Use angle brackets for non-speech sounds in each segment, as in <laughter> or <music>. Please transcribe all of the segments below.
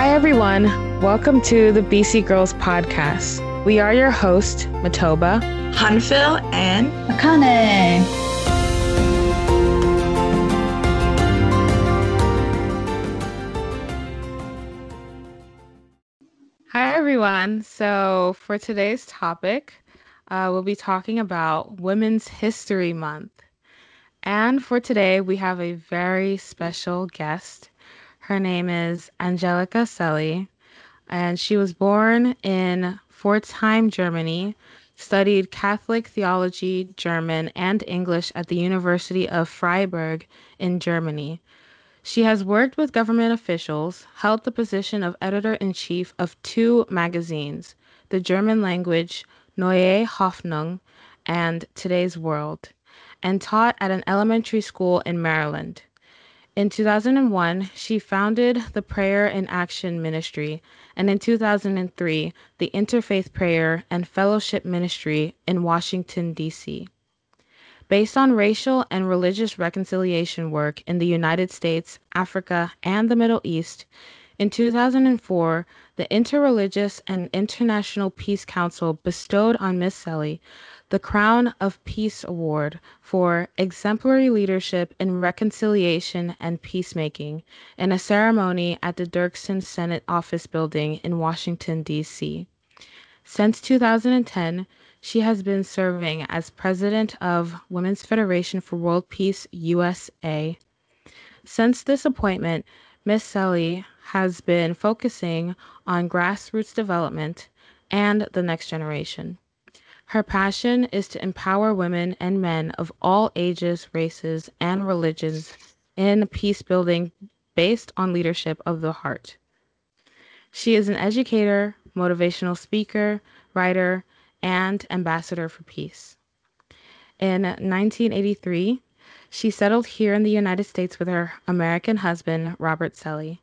Hi, everyone. Welcome to the BC Girls Podcast. We are your host, Matoba, Hanfil, and Akane. Hi, everyone. So, for today's topic, uh, we'll be talking about Women's History Month. And for today, we have a very special guest. Her name is Angelica Selle, and she was born in Pforzheim, Germany, studied Catholic theology, German, and English at the University of Freiburg in Germany. She has worked with government officials, held the position of editor in chief of two magazines, the German language Neue Hoffnung and Today's World and taught at an elementary school in Maryland. In 2001, she founded the Prayer in Action Ministry, and in 2003, the Interfaith Prayer and Fellowship Ministry in Washington, D.C. Based on racial and religious reconciliation work in the United States, Africa, and the Middle East, in 2004, the Interreligious and International Peace Council bestowed on Miss Selle the Crown of Peace Award for exemplary leadership in reconciliation and peacemaking in a ceremony at the Dirksen Senate Office Building in Washington, D.C. Since 2010, she has been serving as president of Women's Federation for World Peace USA. Since this appointment, Ms. Selle has been focusing on grassroots development and the next generation. Her passion is to empower women and men of all ages, races, and religions in peace building based on leadership of the heart. She is an educator, motivational speaker, writer, and ambassador for peace. In 1983, she settled here in the United States with her American husband, Robert Selle.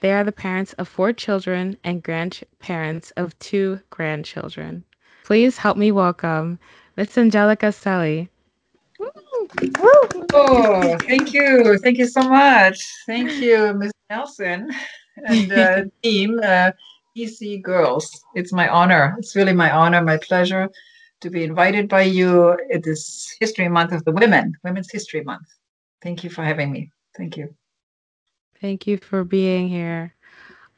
They are the parents of four children and grandparents of two grandchildren. Please help me welcome Miss Angelica Selle. Oh, thank you. Thank you so much. Thank you, Ms. Nelson and uh, <laughs> team, uh, BC Girls. It's my honor. It's really my honor, my pleasure to be invited by you at this History Month of the Women, Women's History Month. Thank you for having me. Thank you. Thank you for being here.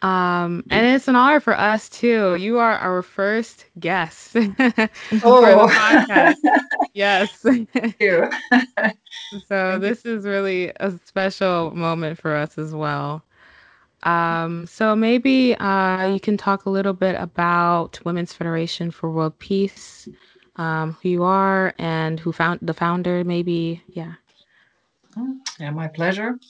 Um, and it's an honor for us too. You are our first guest oh. <laughs> for the oh. podcast. yes. <laughs> Thank you. <laughs> so this is really a special moment for us as well. Um, so maybe uh, you can talk a little bit about Women's Federation for World Peace, um, who you are, and who found the founder. Maybe, yeah. Yeah, my pleasure.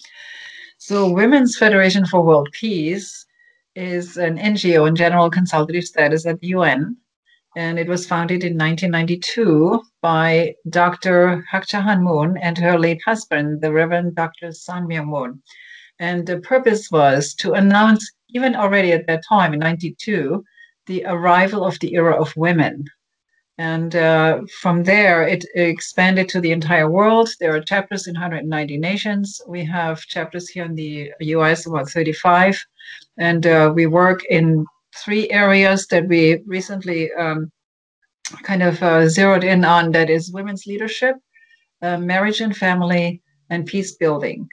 So, Women's Federation for World Peace is an NGO in general consultative status at the UN. And it was founded in 1992 by Dr. Hak Ja Han Moon and her late husband, the Reverend Dr. Sun Myung Moon. And the purpose was to announce, even already at that time in 92, the arrival of the era of women. And uh, from there, it expanded to the entire world. There are chapters in 190 nations. We have chapters here in the US, about 35 and uh, we work in three areas that we recently um, kind of uh, zeroed in on that is women's leadership, uh, marriage and family, and peace building.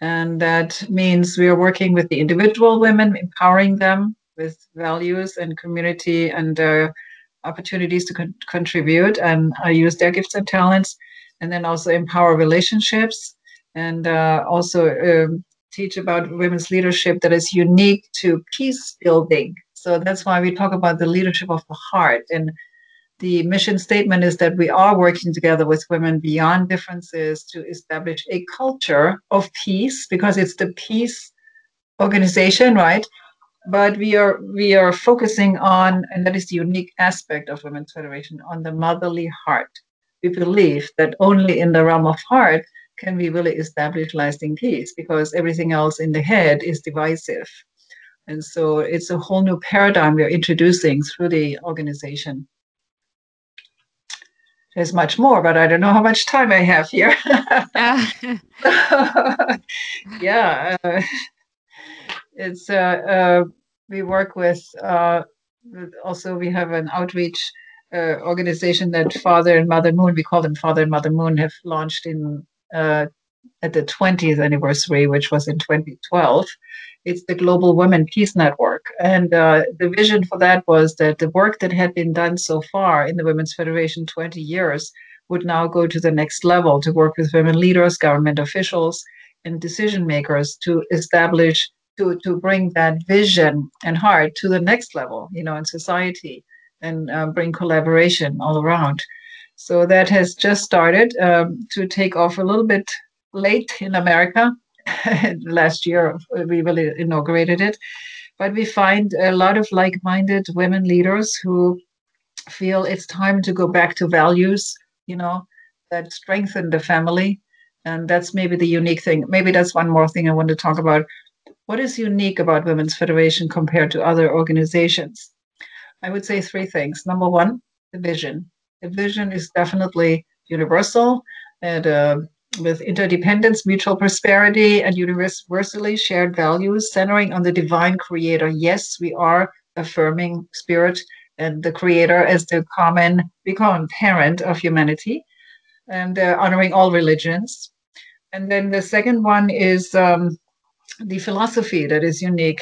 And that means we are working with the individual women, empowering them with values and community and uh, opportunities to con- contribute and uh, use their gifts and talents, and then also empower relationships and uh, also um, teach about women's leadership that is unique to peace building. So that's why we talk about the leadership of the heart. And the mission statement is that we are working together with women beyond differences to establish a culture of peace because it's the peace organization, right? But we are we are focusing on, and that is the unique aspect of Women's Federation, on the motherly heart. We believe that only in the realm of heart can we really establish lasting peace because everything else in the head is divisive. And so it's a whole new paradigm we're introducing through the organization. There's much more, but I don't know how much time I have here. <laughs> <laughs> yeah. Uh, It's uh, uh, we work with, uh, also we have an outreach uh, organization that Father and Mother Moon, we call them Father and Mother Moon, have launched in uh, at the 20th anniversary, which was in 2012. It's the Global Women Peace Network. And uh, the vision for that was that the work that had been done so far in the Women's Federation 20 years would now go to the next level to work with women leaders, government officials, and decision makers to establish, to, to bring that vision and heart to the next level, you know, in society and uh, bring collaboration all around. So that has just started um, to take off a little bit late in America. <laughs> Last year, we really inaugurated it. But we find a lot of like minded women leaders who feel it's time to go back to values, you know, that strengthen the family. And that's maybe the unique thing. Maybe that's one more thing I want to talk about. What is unique about Women's Federation compared to other organizations? I would say three things. Number one, the vision. The vision is definitely universal and uh, with interdependence, mutual prosperity, and universally shared values centering on the divine creator. Yes, we are affirming spirit and the creator as the common, we him parent of humanity, and uh, honoring all religions. And then the second one is um, the philosophy that is unique.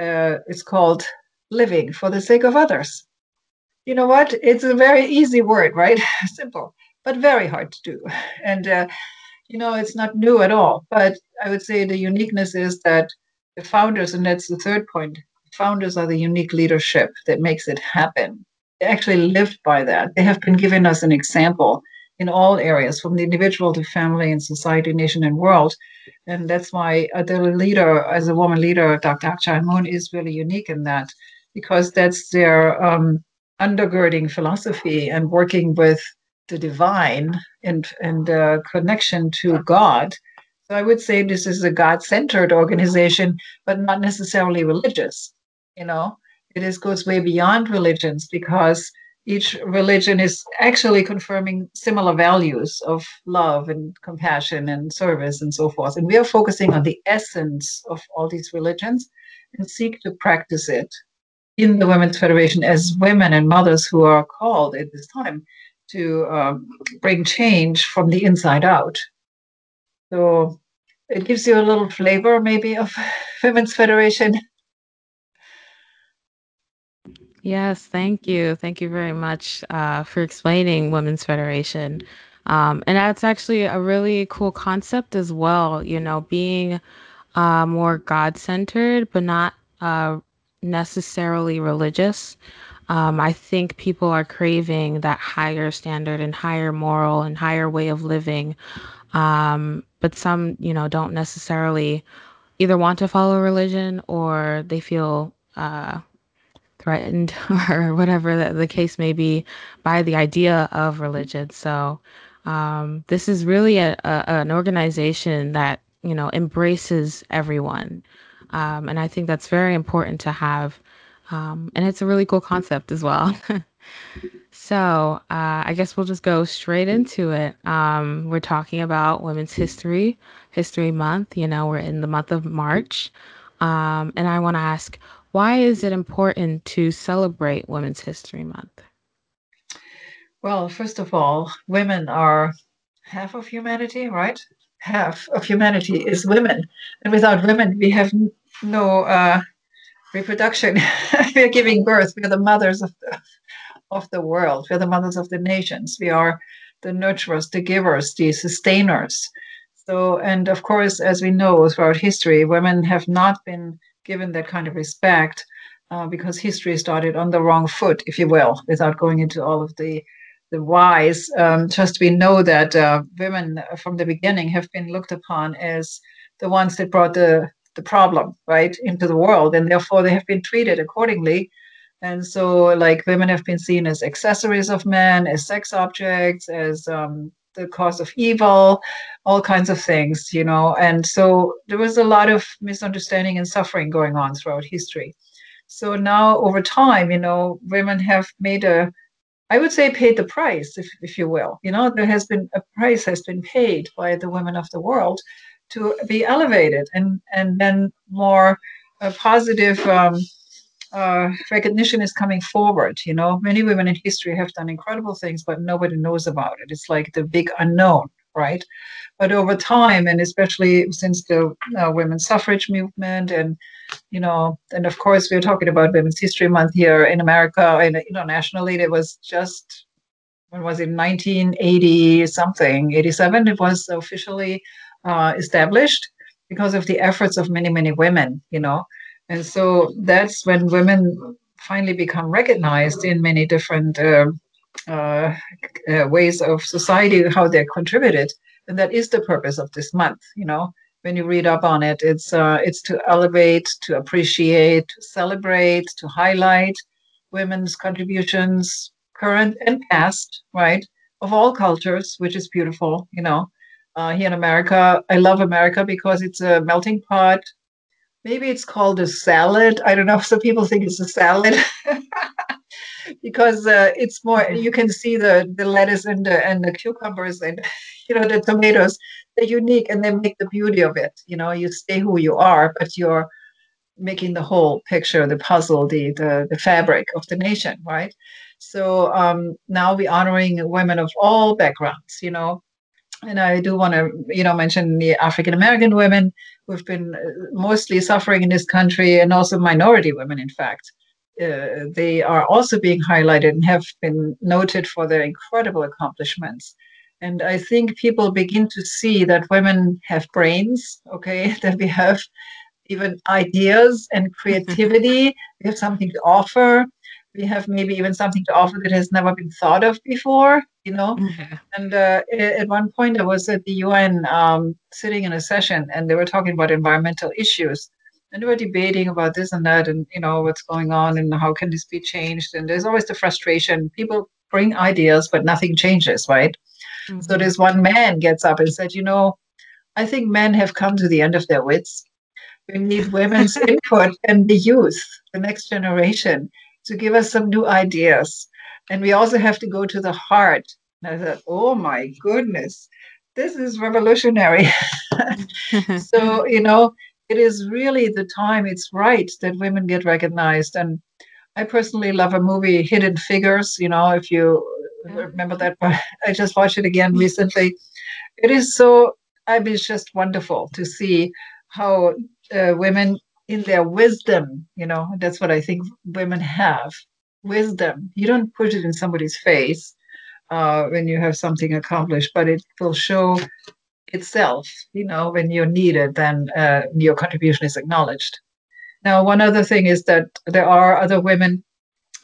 Uh, it's called living for the sake of others. You know what? It's a very easy word, right? <laughs> Simple, but very hard to do. <laughs> And uh, you know, it's not new at all. But I would say the uniqueness is that the founders, and that's the third point, founders are the unique leadership that makes it happen. They actually lived by that. They have been giving us an example in all areas, from the individual to family and society, nation, and world. And that's why uh, the leader, as a woman leader, Dr. Hak Ja Moon, is really unique in that, because that's their um, undergirding philosophy and working with the divine and and uh, connection to God. So I would say this is a God-centered organization, but not necessarily religious. You know, it is goes way beyond religions because each religion is actually confirming similar values of love and compassion and service and so forth. And we are focusing on the essence of all these religions and seek to practice it in the Women's Federation as women and mothers who are called at this time to um, bring change from the inside out. So it gives you a little flavor, maybe, of <laughs> Women's Federation. Yes, thank you. Thank you very much uh, for explaining Women's Federation. Um, and that's actually a really cool concept as well, you know, being uh, more God centered, but not uh, necessarily religious. Um, I think people are craving that higher standard and higher moral and higher way of living. Um, but some, you know, don't necessarily either want to follow religion or they feel uh, threatened <laughs> or whatever the, the, case may be by the idea of religion. So um, this is really a, a, an organization that, you know, embraces everyone. Um, and I think that's very important to have um, and it's a really cool concept as well. <laughs> so uh, I guess we'll just go straight into it. Um, we're talking about Women's History, History Month. You know, we're in the month of March. Um, and I want to ask, why is it important to celebrate Women's History Month? Well, first of all, women are half of humanity, right? Half of humanity is women. And without women, we have no uh, reproduction. <laughs> we are giving birth. We are the mothers of the, of the world. We are the mothers of the nations. We are the nurturers, the givers, the sustainers. So, and of course, as we know throughout history, women have not been given that kind of respect uh, because history started on the wrong foot, if you will, without going into all of the the whys. Um, just we know that uh, women from the beginning have been looked upon as the ones that brought the the problem right into the world and therefore they have been treated accordingly and so like women have been seen as accessories of men as sex objects as um, the cause of evil all kinds of things you know and so there was a lot of misunderstanding and suffering going on throughout history so now over time you know women have made a I would say paid the price, if, if you will. You know, there has been a price has been paid by the women of the world to be elevated and and then more a positive um, uh, recognition is coming forward. You know, many women in history have done incredible things, but nobody knows about it. It's like the big unknown, right? But over time, and especially since the uh, women's suffrage movement, and you know, and of course, we're talking about Women's History Month here in America and internationally. It was just when was it 1980 something 87 it was officially uh, established because of the efforts of many many women you know and so that's when women finally become recognized in many different uh, uh, uh, ways of society, how they contributed. And that is the purpose of this month, you know. When you read up on it, it's uh, it's to elevate, to appreciate, to celebrate, to highlight women's contributions, current and past, right, of all cultures, which is beautiful, you know. Uh, here in America, I love America because it's a melting pot maybe it's called a salad. I don't know. <laughs> Some people think it's a salad <laughs> because uh, it's more. You can see the the lettuce and the and the cucumbers and <laughs> you know the tomatoes. They're unique and they make the beauty of it. You know, you stay who you are, but you're making the whole picture, the puzzle, the the, the fabric of the nation, right? So um, now we're honoring women of all backgrounds. You know, and I do want to, you know, mention the African American women who've been uh, mostly suffering in this country, and also minority women, in fact. Uh, they are also being highlighted and have been noted for their incredible accomplishments. And I think people begin to see that women have brains, okay, <laughs> that we have even ideas and creativity, we have something to offer, we have maybe even something to offer that has never been thought of before you know? Mm-hmm. and uh, at one point i was at the un um, sitting in a session and they were talking about environmental issues. And they were debating about this and that and you know what's going on and how can this be changed? And there's always the frustration. People bring ideas but nothing changes right? Mm-hmm. so this one man gets up and said you know i think men have come to the end of their wits. We need women's <laughs> input and the youth the next generation to give us some new ideas. And we also have to go to the heart. And I thought, oh my goodness, this is revolutionary. <laughs> so, you know, it is really the time it's right that women get recognized. And I personally love a movie, Hidden Figures. You know, if you remember that, <laughs> I just watched it again recently. It is so, I mean, it's just wonderful to see how uh, women in their wisdom you know that's what i think women have wisdom. You don't put it in somebody's face uh, when you have something accomplished but it will show itself you know when you're needed then uh, your contribution is acknowledged. Now one other thing is that there are other women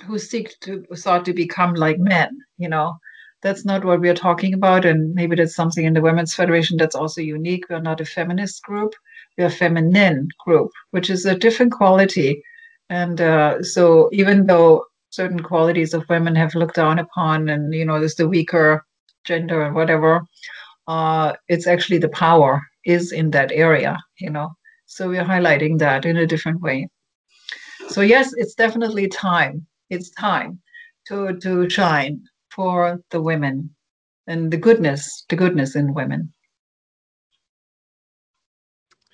who seek to sought to become like men you know. That's not what we're talking about and maybe that's something in the women's federation that's also unique. We're not a feminist group a feminine group, which is a different quality. And uh, so even though certain qualities of women have looked down upon and, you know, there's the weaker gender and whatever, uh, it's actually the power is in that area, you know. So we're highlighting that in a different way. So yes, it's definitely time. It's time to to shine for the women and the goodness, the goodness in women.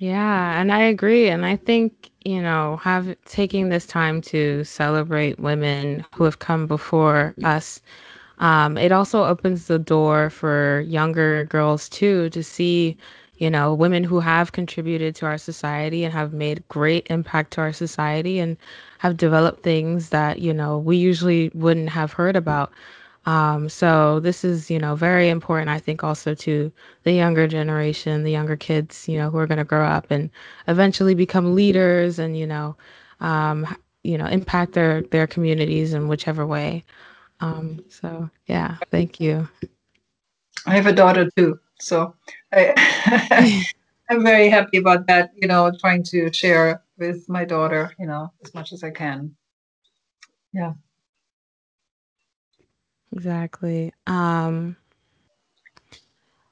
Yeah, and I agree. And I think, you know, have taking this time to celebrate women who have come before us, um, it also opens the door for younger girls too to see, you know, women who have contributed to our society and have made great impact to our society and have developed things that, you know, we usually wouldn't have heard about. Um, so this is, you know, very important, I think, also to the younger generation, the younger kids, you know, who are going to grow up and eventually become leaders and, you know, um, you know, impact their their communities in whichever way. Um, so yeah, thank you. I have a daughter too, so I, <laughs> I'm very happy about that. You know, trying to share with my daughter, you know, as much as I can. Yeah. Exactly. Um,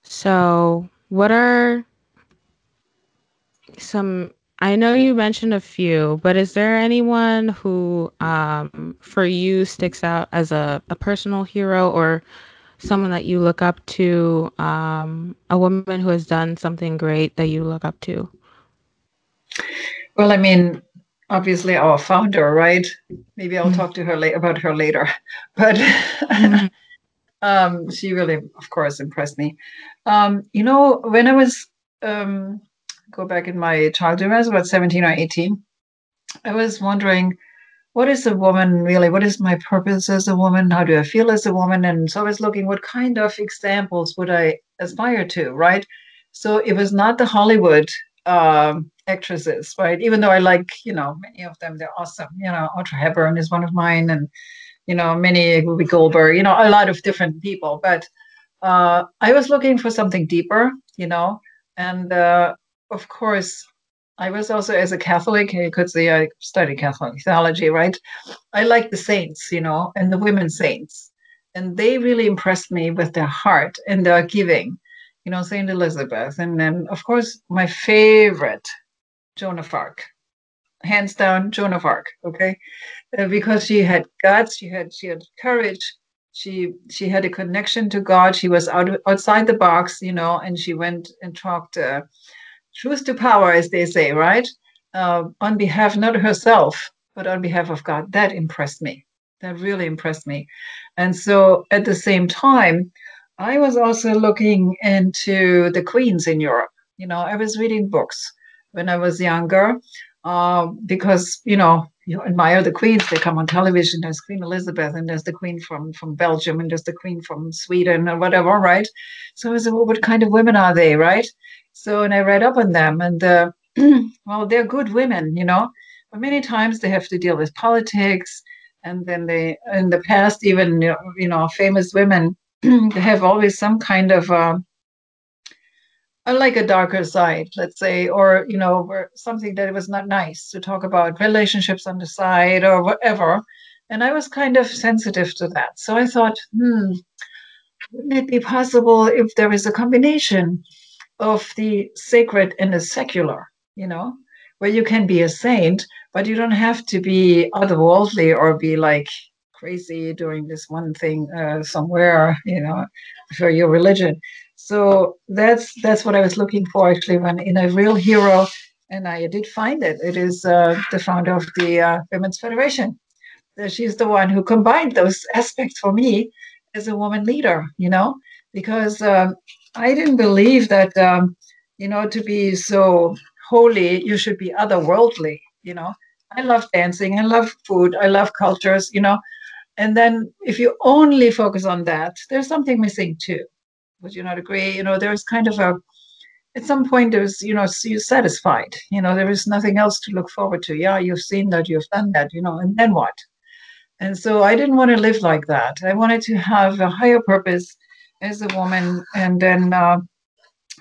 so what are some I know you mentioned a few, but is there anyone who um for you sticks out as a, a personal hero or someone that you look up to, um, a woman who has done something great that you look up to? Well, I mean, obviously our founder, right? Maybe I'll mm-hmm. talk to her la- about her later, <laughs> but mm-hmm. <laughs> um, she really, of course, impressed me. Um, you know, when I was um, go back in my childhood, I was about seventeen or eighteen. I was wondering, what is a woman really? What is my purpose as a woman? How do I feel as a woman? And so I was looking, what kind of examples would I aspire to, right? So it was not the Hollywood um, actresses, right? Even though I like, you know, many of them, they're awesome. You know, Audrey Hepburn is one of mine, and you know, many Whoopi Goldberg. You know, a lot of different people. But uh, I was looking for something deeper, you know, and uh, of course, I was also as a Catholic. You could say I studied Catholic theology, right? I like the saints, you know, and the women saints, and they really impressed me with their heart and their giving you know, Saint Elizabeth, and then of course my favorite, Joan of Arc, hands down, Joan of Arc. Okay, uh, because she had guts, she had she had courage, she she had a connection to God. She was out outside the box, you know, and she went and talked uh, truth to power, as they say, right? Uh, on behalf not herself, but on behalf of God. That impressed me. That really impressed me. And so at the same time, I was also looking into the queens in Europe. You know, I was reading books when I was younger uh, because, you know, you admire the queens. They come on television. There's Queen Elizabeth, and there's the queen from, from Belgium, and there's the queen from Sweden, or whatever, right? So I said, well, what kind of women are they, right? So, and I read up on them, and uh, <clears throat> well, they're good women, you know, but many times they have to deal with politics. And then they, in the past, even, you know, famous women <clears throat> have always some kind of uh, like a darker side, let's say, or you know, something that it was not nice to talk about relationships on the side or whatever. And I was kind of sensitive to that. So I thought, hmm, wouldn't it be possible if there is a combination of the sacred and the secular, you know, where you can be a saint, but you don't have to be otherworldly or be like crazy doing this one thing uh, somewhere, you know, for your religion. So that's that's what I was looking for actually when in a real hero, and I did find it. It is uh, the founder of the uh, Women's Federation. She's the one who combined those aspects for me as a woman leader. You know, because um, I didn't believe that um, you know to be so holy you should be otherworldly. You know, I love dancing, I love food, I love cultures. You know, and then if you only focus on that, there's something missing too. Would you not agree? You know, there's kind of a, at some point, there's, you know, you're satisfied. You know, there is nothing else to look forward to. Yeah, you've seen that, you've done that, you know, and then what? And so I didn't want to live like that. I wanted to have a higher purpose as a woman and then, uh,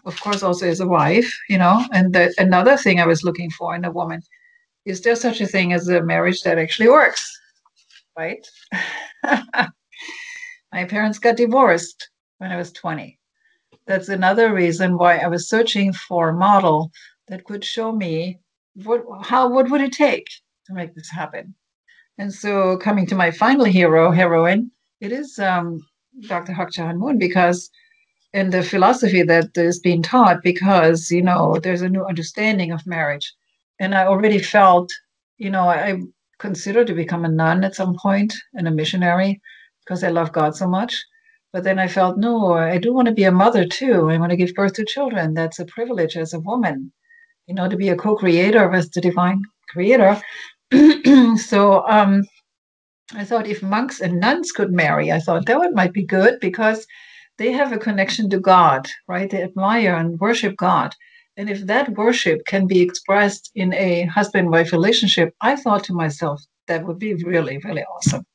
of course, also as a wife, you know. And the, another thing I was looking for in a woman is there such a thing as a marriage that actually works? Right? <laughs> My parents got divorced when I was 20. That's another reason why I was searching for a model that could show me what how what would it take to make this happen. And so coming to my final hero, heroine, it is um, Dr. Hak Ja Han Moon because in the philosophy that is being taught, because you know there's a new understanding of marriage, and I already felt, you know, I consider to become a nun at some point and a missionary because I love God so much. But then I felt, no, I do want to be a mother too. I want to give birth to children. That's a privilege as a woman, you know, to be a co creator with the divine creator. <clears throat> so um, I thought if monks and nuns could marry, I thought that would might be good because they have a connection to God, right? They admire and worship God. And if that worship can be expressed in a husband wife relationship, I thought to myself, that would be really, really awesome.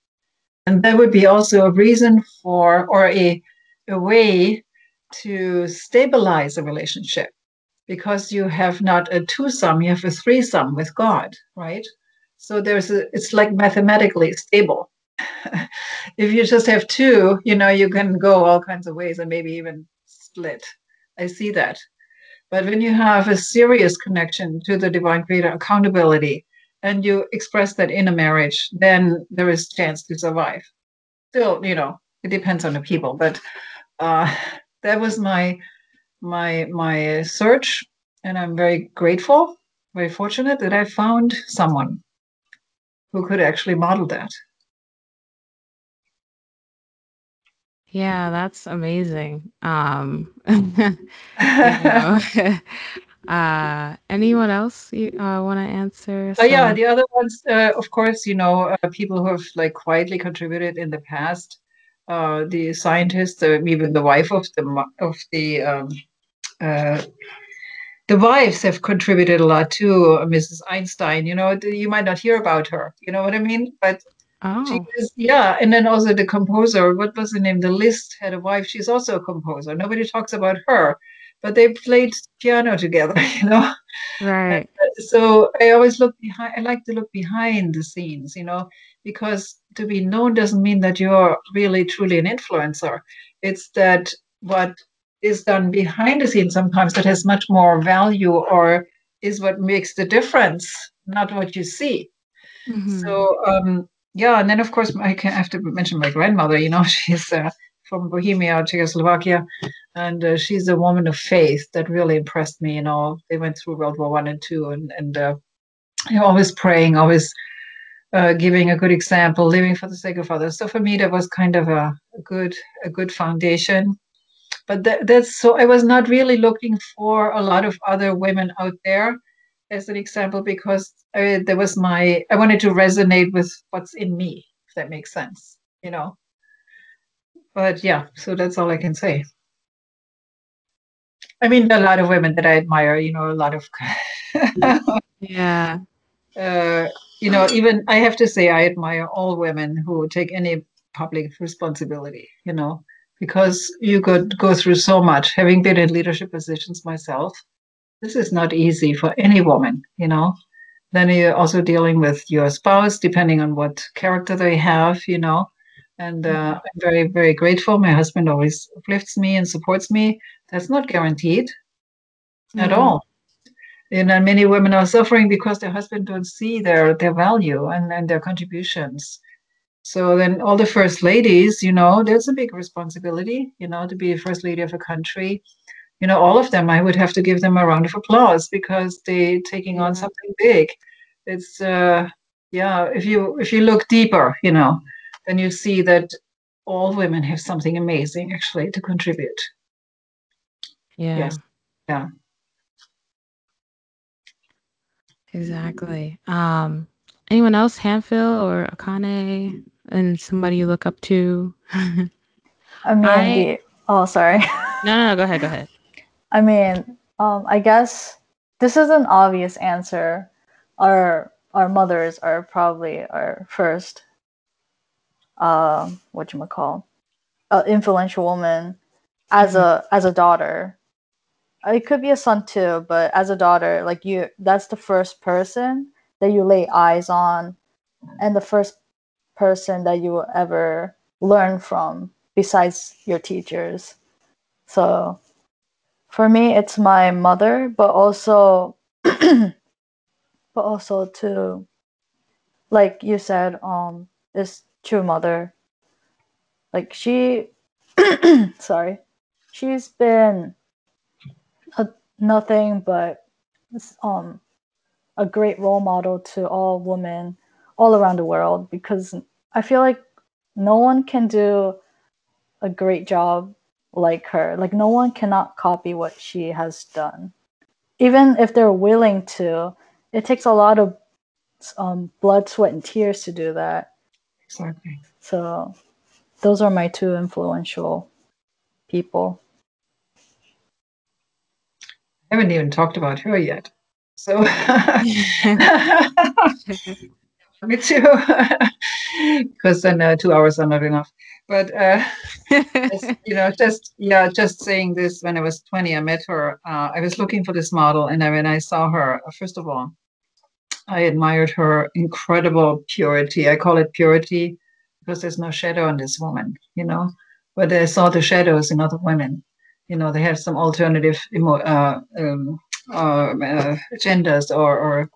And that would be also a reason for, or a, a way to stabilize a relationship because you have not a twosome, you have a threesome with God, right? So there's a, it's like mathematically stable. <laughs> if you just have two, you know, you can go all kinds of ways and maybe even split. I see that. But when you have a serious connection to the divine creator, accountability, and you express that in a marriage, then there is chance to survive. Still, you know, it depends on the people, but uh, that was my my my search, and I'm very grateful very fortunate that I found someone who could actually model that. Yeah, that's amazing. Um, <laughs> <laughs> <laughs> uh, anyone else you uh, want to answer? Oh yeah, the other ones, uh, of course, you know, uh, people who have like quietly contributed in the past. Uh, the scientists, uh, even the wife of the of the um, uh, the wives have contributed a lot too. Mrs. Einstein, you know, you might not hear about her. You know what I mean? But she Oh, is, yeah, and then also the composer. What was the name? The Liszt had a wife. She's also a composer. Nobody talks about her, but they played piano together. <laughs> You know. right. so I always look behind. I like to look behind the scenes, you know, because to be known doesn't mean that you're really truly an influencer. It's that what is done behind the scenes sometimes that has much more value or is what makes the difference, not what you see. Mhm. So um, yeah, and then of course I have to mention my grandmother. You know, <laughs> she's uh, from Bohemia, Czechoslovakia, and uh, she's a woman of faith that really impressed me. You know, they went through World War One and Two, and and uh, you know, always praying, always uh, giving a good example, living for the sake of others. So for me, that was kind of a, a good a good foundation. But that, that's so I was not really looking for a lot of other women out there as an example because uh, there was my I wanted to resonate with what's in me, if that makes sense, you know. But yeah, so that's all I can say. I mean, a lot of women that I admire, you know, a lot of, <laughs> Yeah. uh, you know, even I have to say, I admire all women who take any public responsibility, you know, because you could go through so much. Having been in leadership positions myself, this is not easy for any woman, you know. Then you're also dealing with your spouse, depending on what character they have, you know. And uh, I'm very, very grateful. My husband always uplifts me and supports me. That's not guaranteed at Mhm. all. And then many women are suffering because their husband don't see their their value and, and their contributions. So then all the first ladies, you know, there's a big responsibility, you know, to be a first lady of a country. You know, all of them, I would have to give them a round of applause because they taking on something big. It's uh yeah, if you if you look deeper, you know, then you see that all women have something amazing actually to contribute. Yeah. Yes. Yeah. Exactly. Um, anyone else, Hanfill or Akane, and somebody you look up to? <laughs> no, I mean, I- oh, sorry. <laughs> no, no, no, go ahead, go ahead. I mean, um, I guess this is an obvious answer. Our our mothers are probably our first, um, what you call, uh, influential woman as a as a daughter. It could be a son too, but as a daughter, like you, that's the first person that you lay eyes on, and the first person that you will ever learn from besides your teachers. So for me it's my mother but also <clears throat> but also to like you said um this true mother. Like she <clears throat> sorry. She's been a, nothing but um a great role model to all women all around the world because i feel like no one can do a great job like her. Like no one cannot copy what she has done. Even if they're willing to, it takes a lot of um, blood, sweat, and tears to do that. Exactly. So those are my two influential people. I haven't even talked about her yet. So <laughs> <laughs> me too, <laughs> because then uh, two hours are not enough. But uh, <laughs> just, you know, just yeah, just saying this. When I was twenty, I met her. Uh, I was looking for this model, and then when I saw her, first of all, I admired her incredible purity. I call it purity because there's no shadow on this woman. You know, but I saw the shadows in other women. You know, they have some alternative emo- uh, um, uh, uh, agendas or, or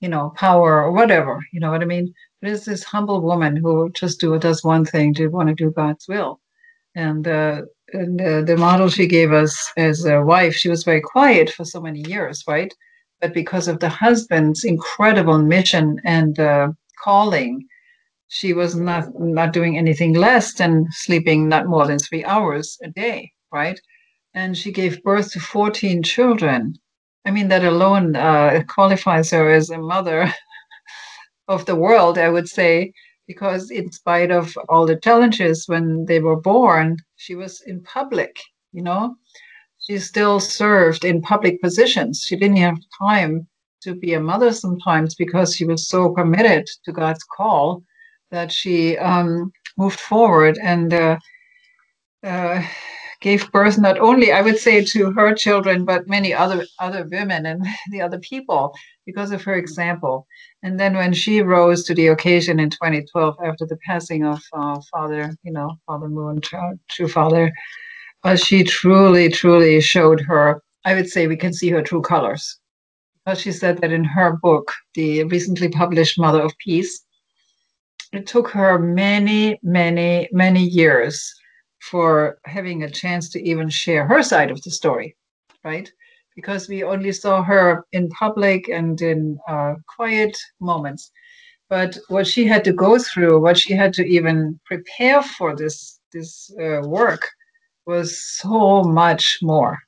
you know power or whatever. You know what I mean? There's this humble woman who just do does one thing to want to do God's will, and, uh, and uh, the model she gave us as a wife, she was very quiet for so many years, right? but because of the husband's incredible mission and uh, calling, she was not not doing anything less than sleeping not more than three hours a day, right? And she gave birth to 14 children. I mean, that alone uh, qualifies her as a mother <laughs> of the world, I would say, because in spite of all the challenges when they were born, she was in public, you know. She still served in public positions. She didn't have time to be a mother sometimes because she was so committed to God's call that she um, moved forward and uh, uh, gave birth not only, I would say, to her children, but many other other women and <laughs> the other people because of her example. And then when she rose to the occasion in 2012 after the passing of uh, Father, you know, Father Moon, true, Father, uh, she truly, truly showed her. I would say we can see her true colors. But she said that in her book, the recently published Mother of Peace, it took her many, many, many years for having a chance to even share her side of the story, right? Because we only saw her in public and in uh, quiet moments. But what she had to go through, what she had to even prepare for this this uh, work, was so much more.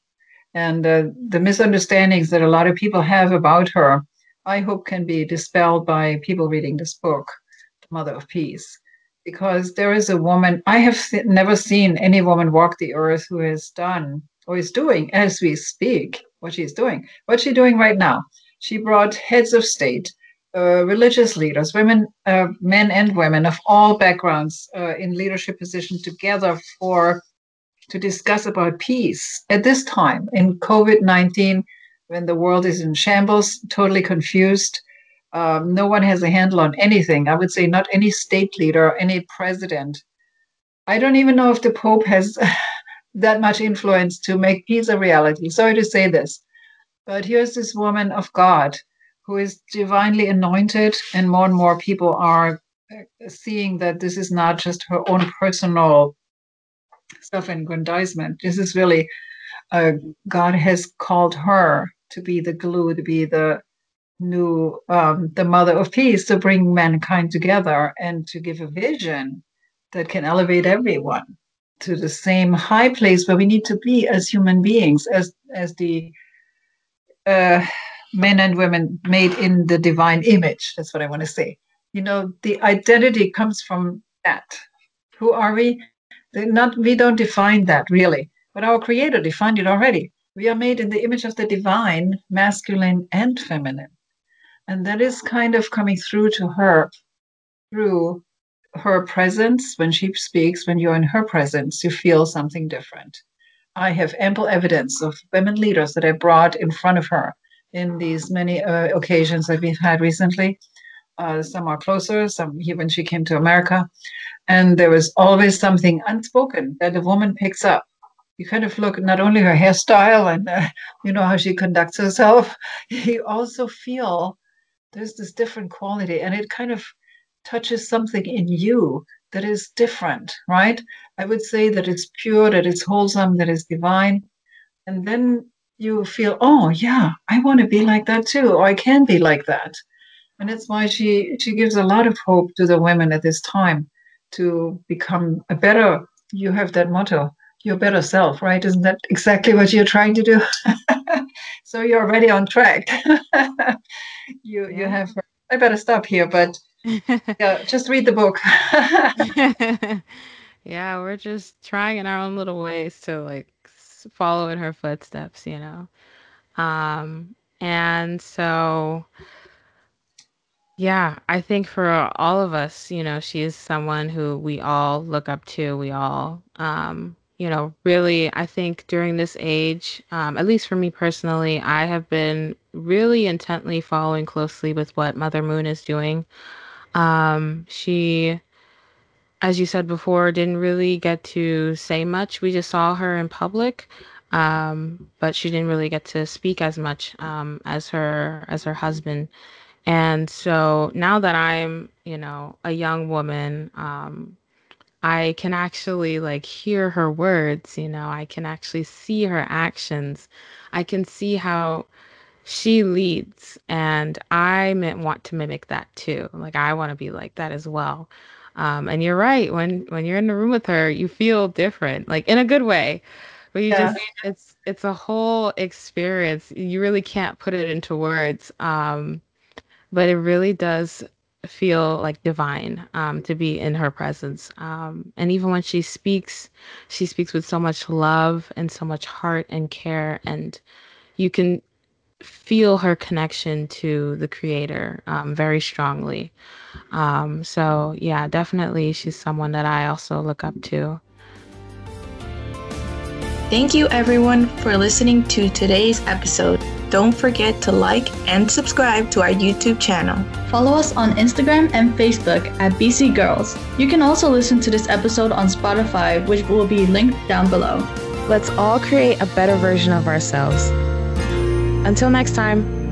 And uh, the misunderstandings that a lot of people have about her, I hope can be dispelled by people reading this book Mother of Peace, because there is a woman, I have never seen any woman walk the earth who has done or is doing as we speak what she's doing. What's she doing right now? She brought heads of state, uh, religious leaders, women, uh, men and women of all backgrounds uh, in leadership positions together for to discuss about peace at this time in COVID 19, when the world is in shambles, totally confused. Um, no one has a handle on anything. I would say not any state leader, or any president. I don't even know if the Pope has <laughs> that much influence to make peace a reality. Sorry to say this, but here's this woman of God who is divinely anointed, and more and more people are uh, seeing that this is not just her own personal self-aggrandizement. This is really uh, God has called her to be the glue, to be the new um, the mother of peace to bring mankind together and to give a vision that can elevate everyone to the same high place where we need to be as human beings as as the uh, men and women made in the divine image. That's what i want to say. You know the identity comes from that. Who are we? They're not we don't define that really but our creator defined it already. We are made in the image of the divine masculine and feminine and that is kind of coming through to her through her presence. When she speaks when you're in her presence you feel something different. I have ample evidence of women leaders that i brought in front of her in these many uh, occasions that we've had recently. Uh, some are closer some here when she came to america. And there was always something unspoken that the woman picks up. You kind of look not only her hairstyle and uh, you know how she conducts herself <laughs> you also feel there's this different quality and it kind of touches something in you that is different right? I would say that it's pure that it's wholesome that is divine and then you feel oh yeah i want to be like that too or i can be like that. And that's why she she gives a lot of hope to the women at this time to become a better you have that motto your better self right? Isn't that exactly what you're trying to do <laughs> so you're already on track <laughs> you you have i better stop here but <laughs> yeah just read the book <laughs> yeah, we're just trying in our own little ways to like follow in her footsteps, you know. Um, and so yeah, I think for all of us, you know, she is someone who we all look up to. We all, um, you know, really, I think during this age, um, at least for me personally, I have been really intently following closely with what Mother Moon is doing. Um, she, as you said before, didn't really get to say much. We just saw her in public, um, but she didn't really get to speak as much um, as her as her husband. And so now that I'm, you know, a young woman, um, I can actually like hear her words, you know, I can actually see her actions. I can see how she leads and i want to mimic that too like i want to be like that as well um, and you're right when when you're in the room with her you feel different like in a good way but you yeah. just it's it's a whole experience you really can't put it into words um, but it really does feel like divine um, to be in her presence um, and even when she speaks she speaks with so much love and so much heart and care and you can feel her connection to the creator um, very strongly. Um, so, yeah, definitely she's someone that I also look up to. Thank you, everyone, for listening to today's episode. Don't forget to like and subscribe to our YouTube channel. Follow us on Instagram and Facebook at BC Girls. You can also listen to this episode on Spotify, which will be linked down below. Let's all create a better version of ourselves. Until next time.